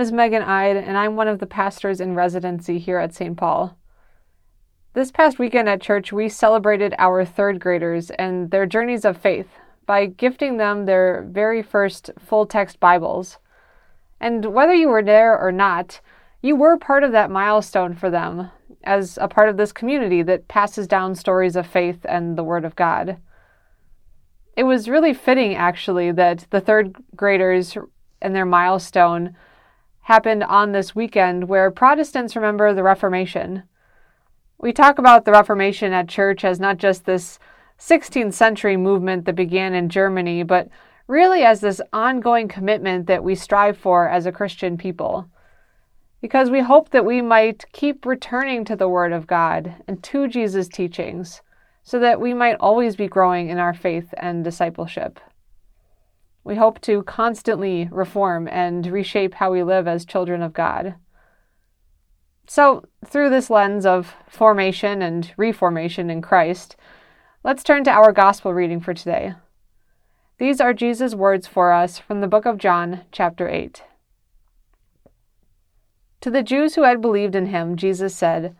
Name is Megan Ide, and I'm one of the pastors in residency here at St. Paul. This past weekend at church, we celebrated our third graders and their journeys of faith by gifting them their very first full text Bibles. And whether you were there or not, you were part of that milestone for them as a part of this community that passes down stories of faith and the Word of God. It was really fitting, actually, that the third graders and their milestone happened on this weekend where Protestants remember the Reformation. We talk about the Reformation at church as not just this 16th century movement that began in Germany, but really as this ongoing commitment that we strive for as a Christian people. Because we hope that we might keep returning to the Word of God and to Jesus' teachings, so that we might always be growing in our faith and discipleship. We hope to constantly reform and reshape how we live as children of God. So, through this lens of formation and reformation in Christ, let's turn to our gospel reading for today. These are Jesus' words for us from the book of John, chapter 8. To the Jews who had believed in him, Jesus said,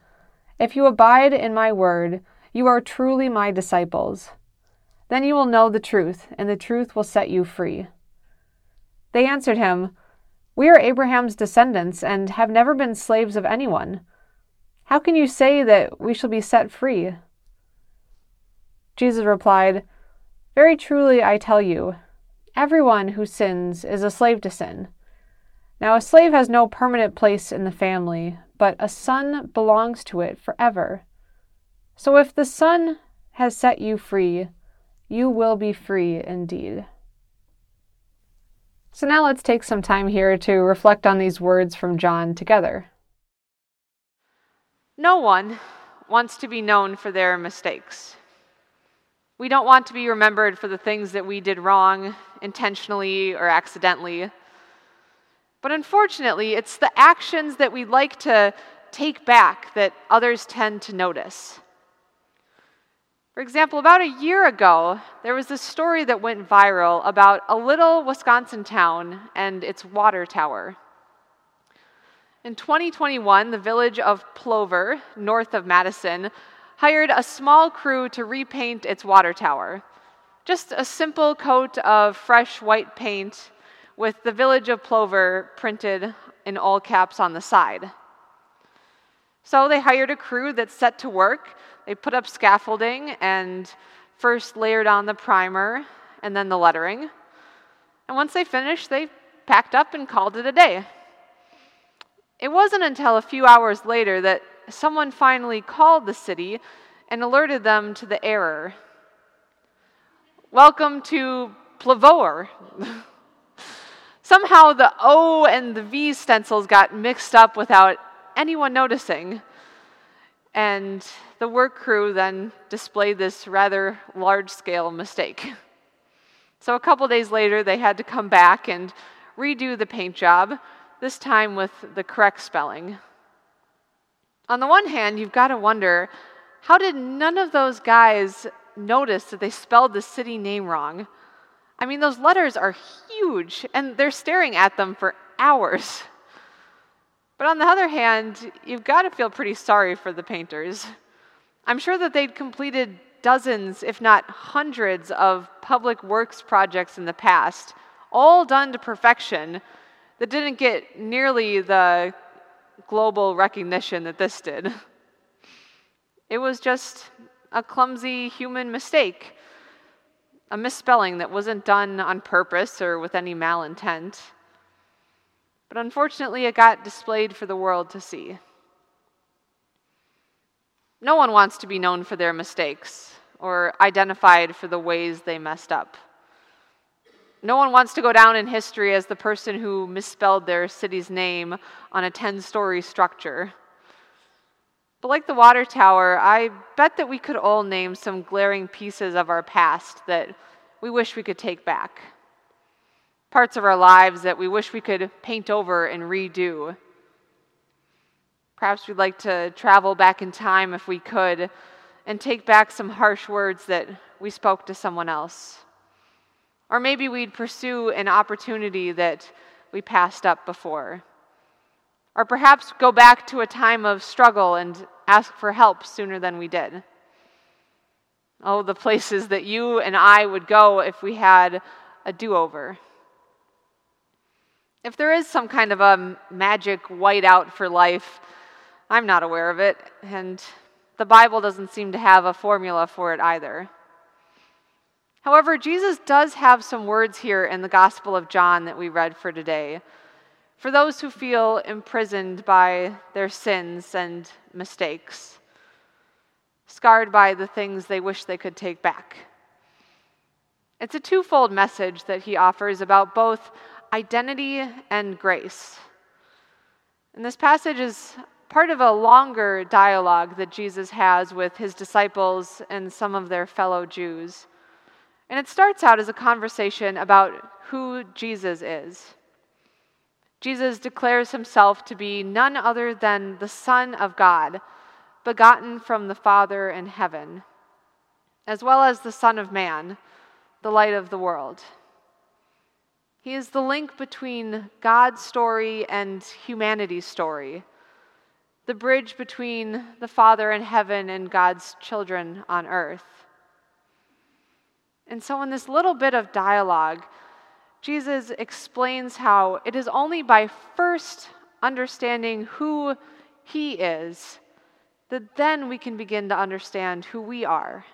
If you abide in my word, you are truly my disciples. Then you will know the truth, and the truth will set you free. They answered him, We are Abraham's descendants and have never been slaves of anyone. How can you say that we shall be set free? Jesus replied, Very truly I tell you, everyone who sins is a slave to sin. Now a slave has no permanent place in the family, but a son belongs to it forever. So if the Son has set you free, you will be free indeed. So now let's take some time here to reflect on these words from John together. No one wants to be known for their mistakes. We don't want to be remembered for the things that we did wrong, intentionally or accidentally. But unfortunately, it's the actions that we like to take back that others tend to notice. For example, about a year ago, there was this story that went viral about a little Wisconsin town and its water tower. In 2021, the village of Plover, north of Madison, hired a small crew to repaint its water tower. Just a simple coat of fresh white paint with the village of Plover printed in all caps on the side. So they hired a crew that set to work they put up scaffolding and first layered on the primer and then the lettering. And once they finished, they packed up and called it a day. It wasn't until a few hours later that someone finally called the city and alerted them to the error. Welcome to Plavour. Somehow the O and the V stencils got mixed up without anyone noticing. And the work crew then displayed this rather large scale mistake. So a couple days later, they had to come back and redo the paint job, this time with the correct spelling. On the one hand, you've got to wonder how did none of those guys notice that they spelled the city name wrong? I mean, those letters are huge, and they're staring at them for hours. But on the other hand, you've got to feel pretty sorry for the painters. I'm sure that they'd completed dozens, if not hundreds, of public works projects in the past, all done to perfection, that didn't get nearly the global recognition that this did. It was just a clumsy human mistake, a misspelling that wasn't done on purpose or with any malintent. But unfortunately, it got displayed for the world to see. No one wants to be known for their mistakes or identified for the ways they messed up. No one wants to go down in history as the person who misspelled their city's name on a 10 story structure. But like the water tower, I bet that we could all name some glaring pieces of our past that we wish we could take back parts of our lives that we wish we could paint over and redo. Perhaps we'd like to travel back in time if we could and take back some harsh words that we spoke to someone else. Or maybe we'd pursue an opportunity that we passed up before. Or perhaps go back to a time of struggle and ask for help sooner than we did. Oh, the places that you and I would go if we had a do over. If there is some kind of a magic whiteout for life, I'm not aware of it, and the Bible doesn't seem to have a formula for it either. However, Jesus does have some words here in the Gospel of John that we read for today. For those who feel imprisoned by their sins and mistakes, scarred by the things they wish they could take back. It's a twofold message that he offers about both identity and grace. And this passage is part of a longer dialogue that Jesus has with his disciples and some of their fellow Jews. And it starts out as a conversation about who Jesus is. Jesus declares himself to be none other than the Son of God, begotten from the Father in heaven, as well as the Son of Man, the light of the world. He is the link between God's story and humanity's story, the bridge between the Father in heaven and God's children on earth. And so, in this little bit of dialogue, Jesus explains how it is only by first understanding who He is that then we can begin to understand who we are.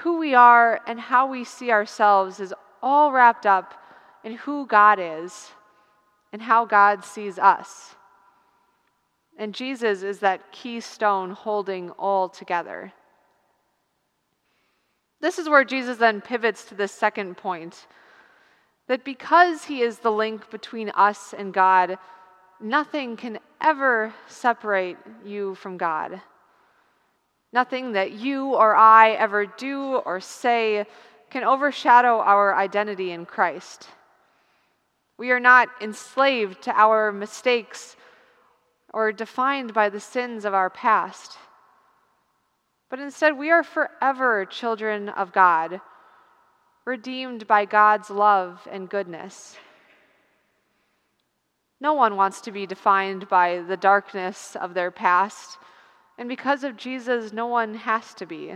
Who we are and how we see ourselves is all wrapped up in who God is and how God sees us. And Jesus is that keystone holding all together. This is where Jesus then pivots to the second point that because he is the link between us and God, nothing can ever separate you from God. Nothing that you or I ever do or say can overshadow our identity in Christ. We are not enslaved to our mistakes or defined by the sins of our past, but instead we are forever children of God, redeemed by God's love and goodness. No one wants to be defined by the darkness of their past, and because of Jesus, no one has to be.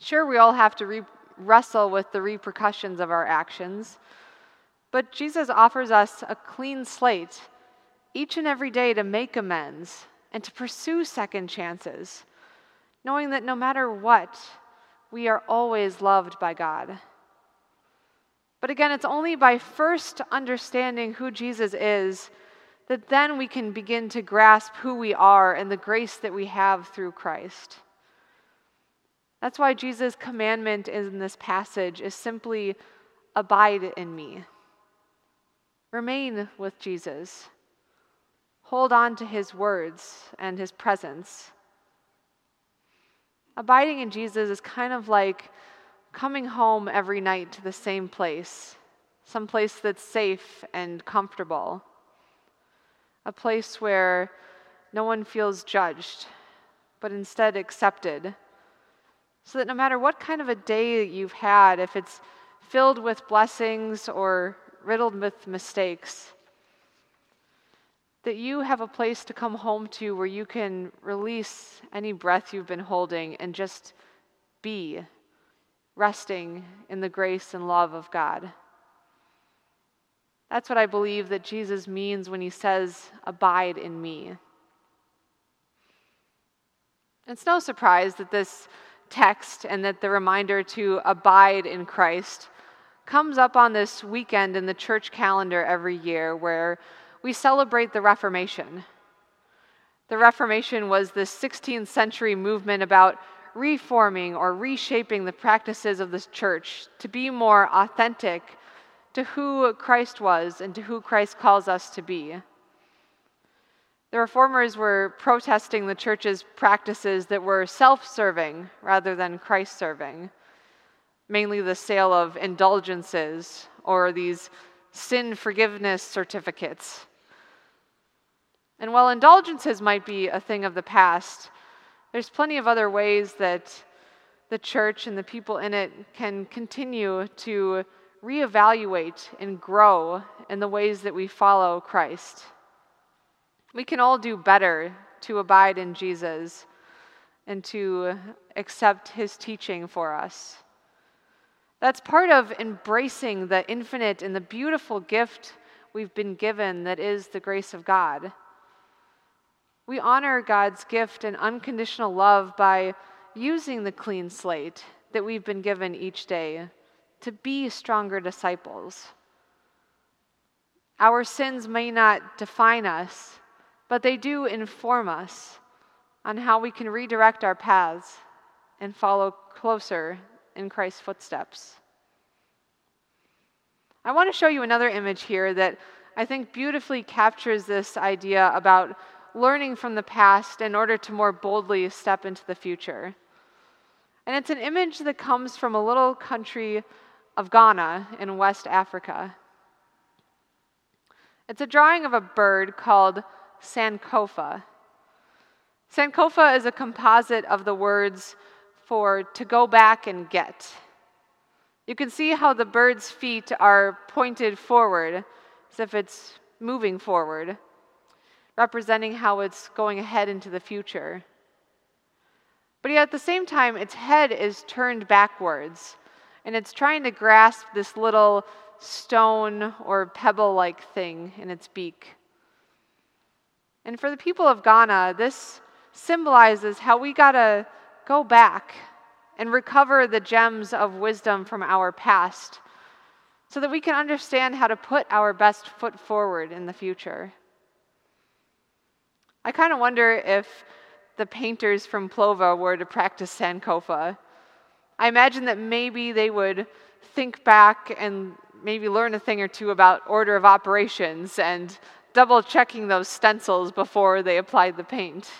Sure, we all have to re- wrestle with the repercussions of our actions, but Jesus offers us a clean slate each and every day to make amends and to pursue second chances, knowing that no matter what, we are always loved by God. But again, it's only by first understanding who Jesus is that then we can begin to grasp who we are and the grace that we have through Christ. That's why Jesus' commandment in this passage is simply abide in me. Remain with Jesus. Hold on to his words and his presence. Abiding in Jesus is kind of like coming home every night to the same place, some place that's safe and comfortable, a place where no one feels judged, but instead accepted. So that no matter what kind of a day you've had, if it's filled with blessings or riddled with mistakes, that you have a place to come home to where you can release any breath you've been holding and just be resting in the grace and love of God. That's what I believe that Jesus means when he says, Abide in me. It's no surprise that this text and that the reminder to abide in Christ comes up on this weekend in the church calendar every year where we celebrate the Reformation. The Reformation was this 16th century movement about reforming or reshaping the practices of this church to be more authentic to who Christ was and to who Christ calls us to be. The reformers were protesting the church's practices that were self serving rather than Christ serving, mainly the sale of indulgences or these sin forgiveness certificates. And while indulgences might be a thing of the past, there's plenty of other ways that the church and the people in it can continue to reevaluate and grow in the ways that we follow Christ. We can all do better to abide in Jesus and to accept his teaching for us. That's part of embracing the infinite and the beautiful gift we've been given that is the grace of God. We honor God's gift and unconditional love by using the clean slate that we've been given each day to be stronger disciples. Our sins may not define us, but they do inform us on how we can redirect our paths and follow closer in Christ's footsteps. I want to show you another image here that I think beautifully captures this idea about learning from the past in order to more boldly step into the future. And it's an image that comes from a little country of Ghana in West Africa. It's a drawing of a bird called Sankofa. Sankofa is a composite of the words for to go back and get. You can see how the bird's feet are pointed forward, as if it's moving forward, representing how it's going ahead into the future. But yet at the same time, its head is turned backwards, and it's trying to grasp this little stone or pebble like thing in its beak. And for the people of Ghana, this symbolizes how we got to go back and recover the gems of wisdom from our past so that we can understand how to put our best foot forward in the future. I kind of wonder if the painters from Plover were to practice Sankofa. I imagine that maybe they would think back and maybe learn a thing or two about order of operations and double checking those stencils before they applied the paint.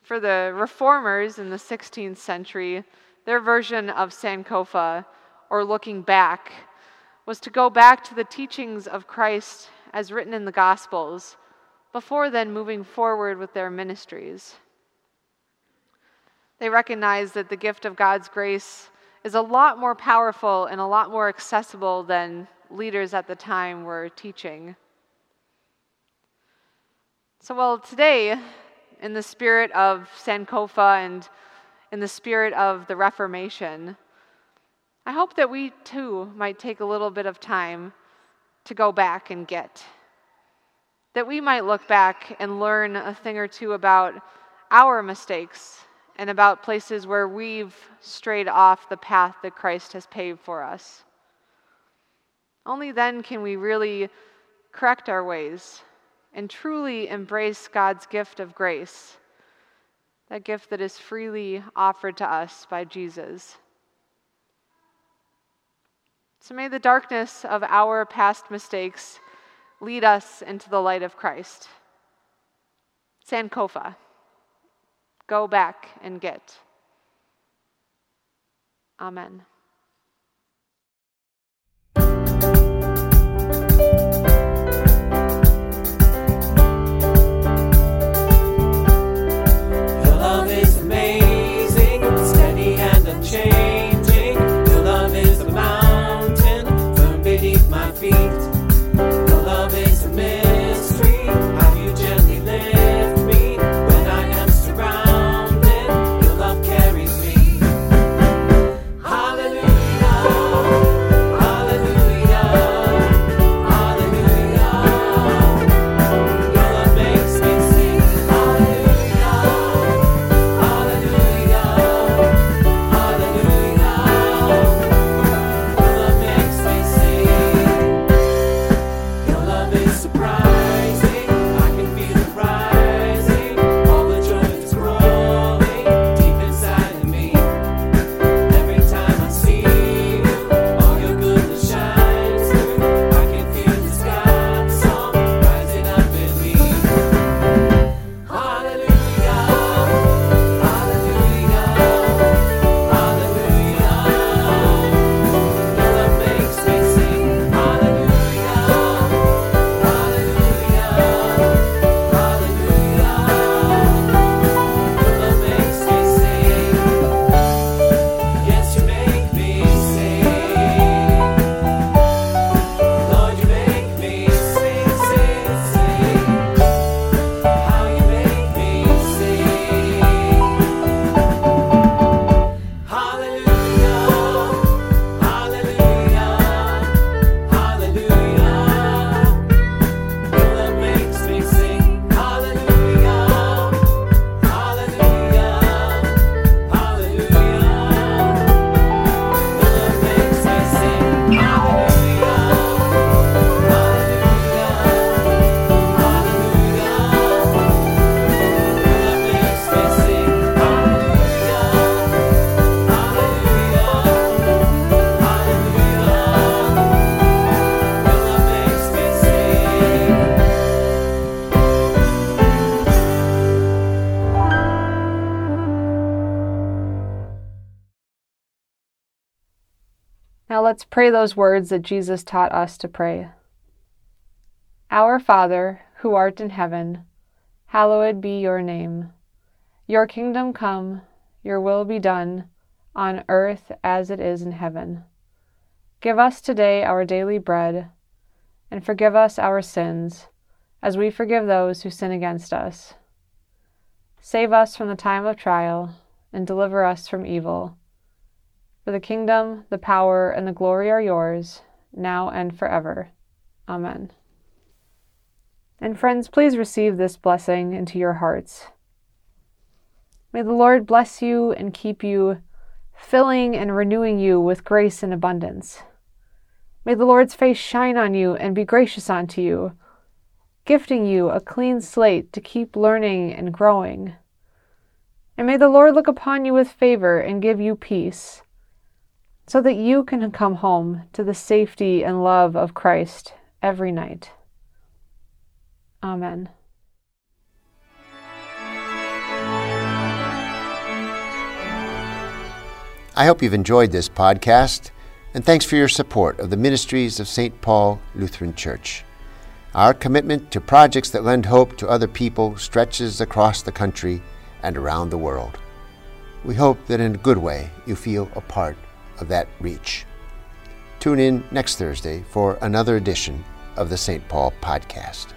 For the reformers in the 16th century, their version of Sankofa, or looking back, was to go back to the teachings of Christ as written in the Gospels, before then moving forward with their ministries. They recognized that the gift of God's grace is a lot more powerful and a lot more accessible than leaders at the time were teaching. So, well, today, in the spirit of Sankofa and in the spirit of the Reformation, I hope that we too might take a little bit of time to go back and get. That we might look back and learn a thing or two about our mistakes and about places where we've strayed off the path that Christ has paved for us. Only then can we really correct our ways and truly embrace God's gift of grace, that gift that is freely offered to us by Jesus. So may the darkness of our past mistakes lead us into the light of Christ. Sankofa, go back and get. Amen. Let's pray those words that Jesus taught us to pray. Our Father, who art in heaven, hallowed be your name. Your kingdom come, your will be done, on earth as it is in heaven. Give us today our daily bread, and forgive us our sins, as we forgive those who sin against us. Save us from the time of trial, and deliver us from evil. For the kingdom, the power, and the glory are yours, now and forever. Amen. And friends, please receive this blessing into your hearts. May the Lord bless you and keep you, filling and renewing you with grace and abundance. May the Lord's face shine on you and be gracious unto you, gifting you a clean slate to keep learning and growing. And may the Lord look upon you with favor and give you peace so that you can come home to the safety and love of Christ every night. Amen. I hope you've enjoyed this podcast, and thanks for your support of the ministries of St. Paul Lutheran Church. Our commitment to projects that lend hope to other people stretches across the country and around the world. We hope that in a good way you feel a part of that reach. Tune in next Thursday for another edition of the St. Paul Podcast.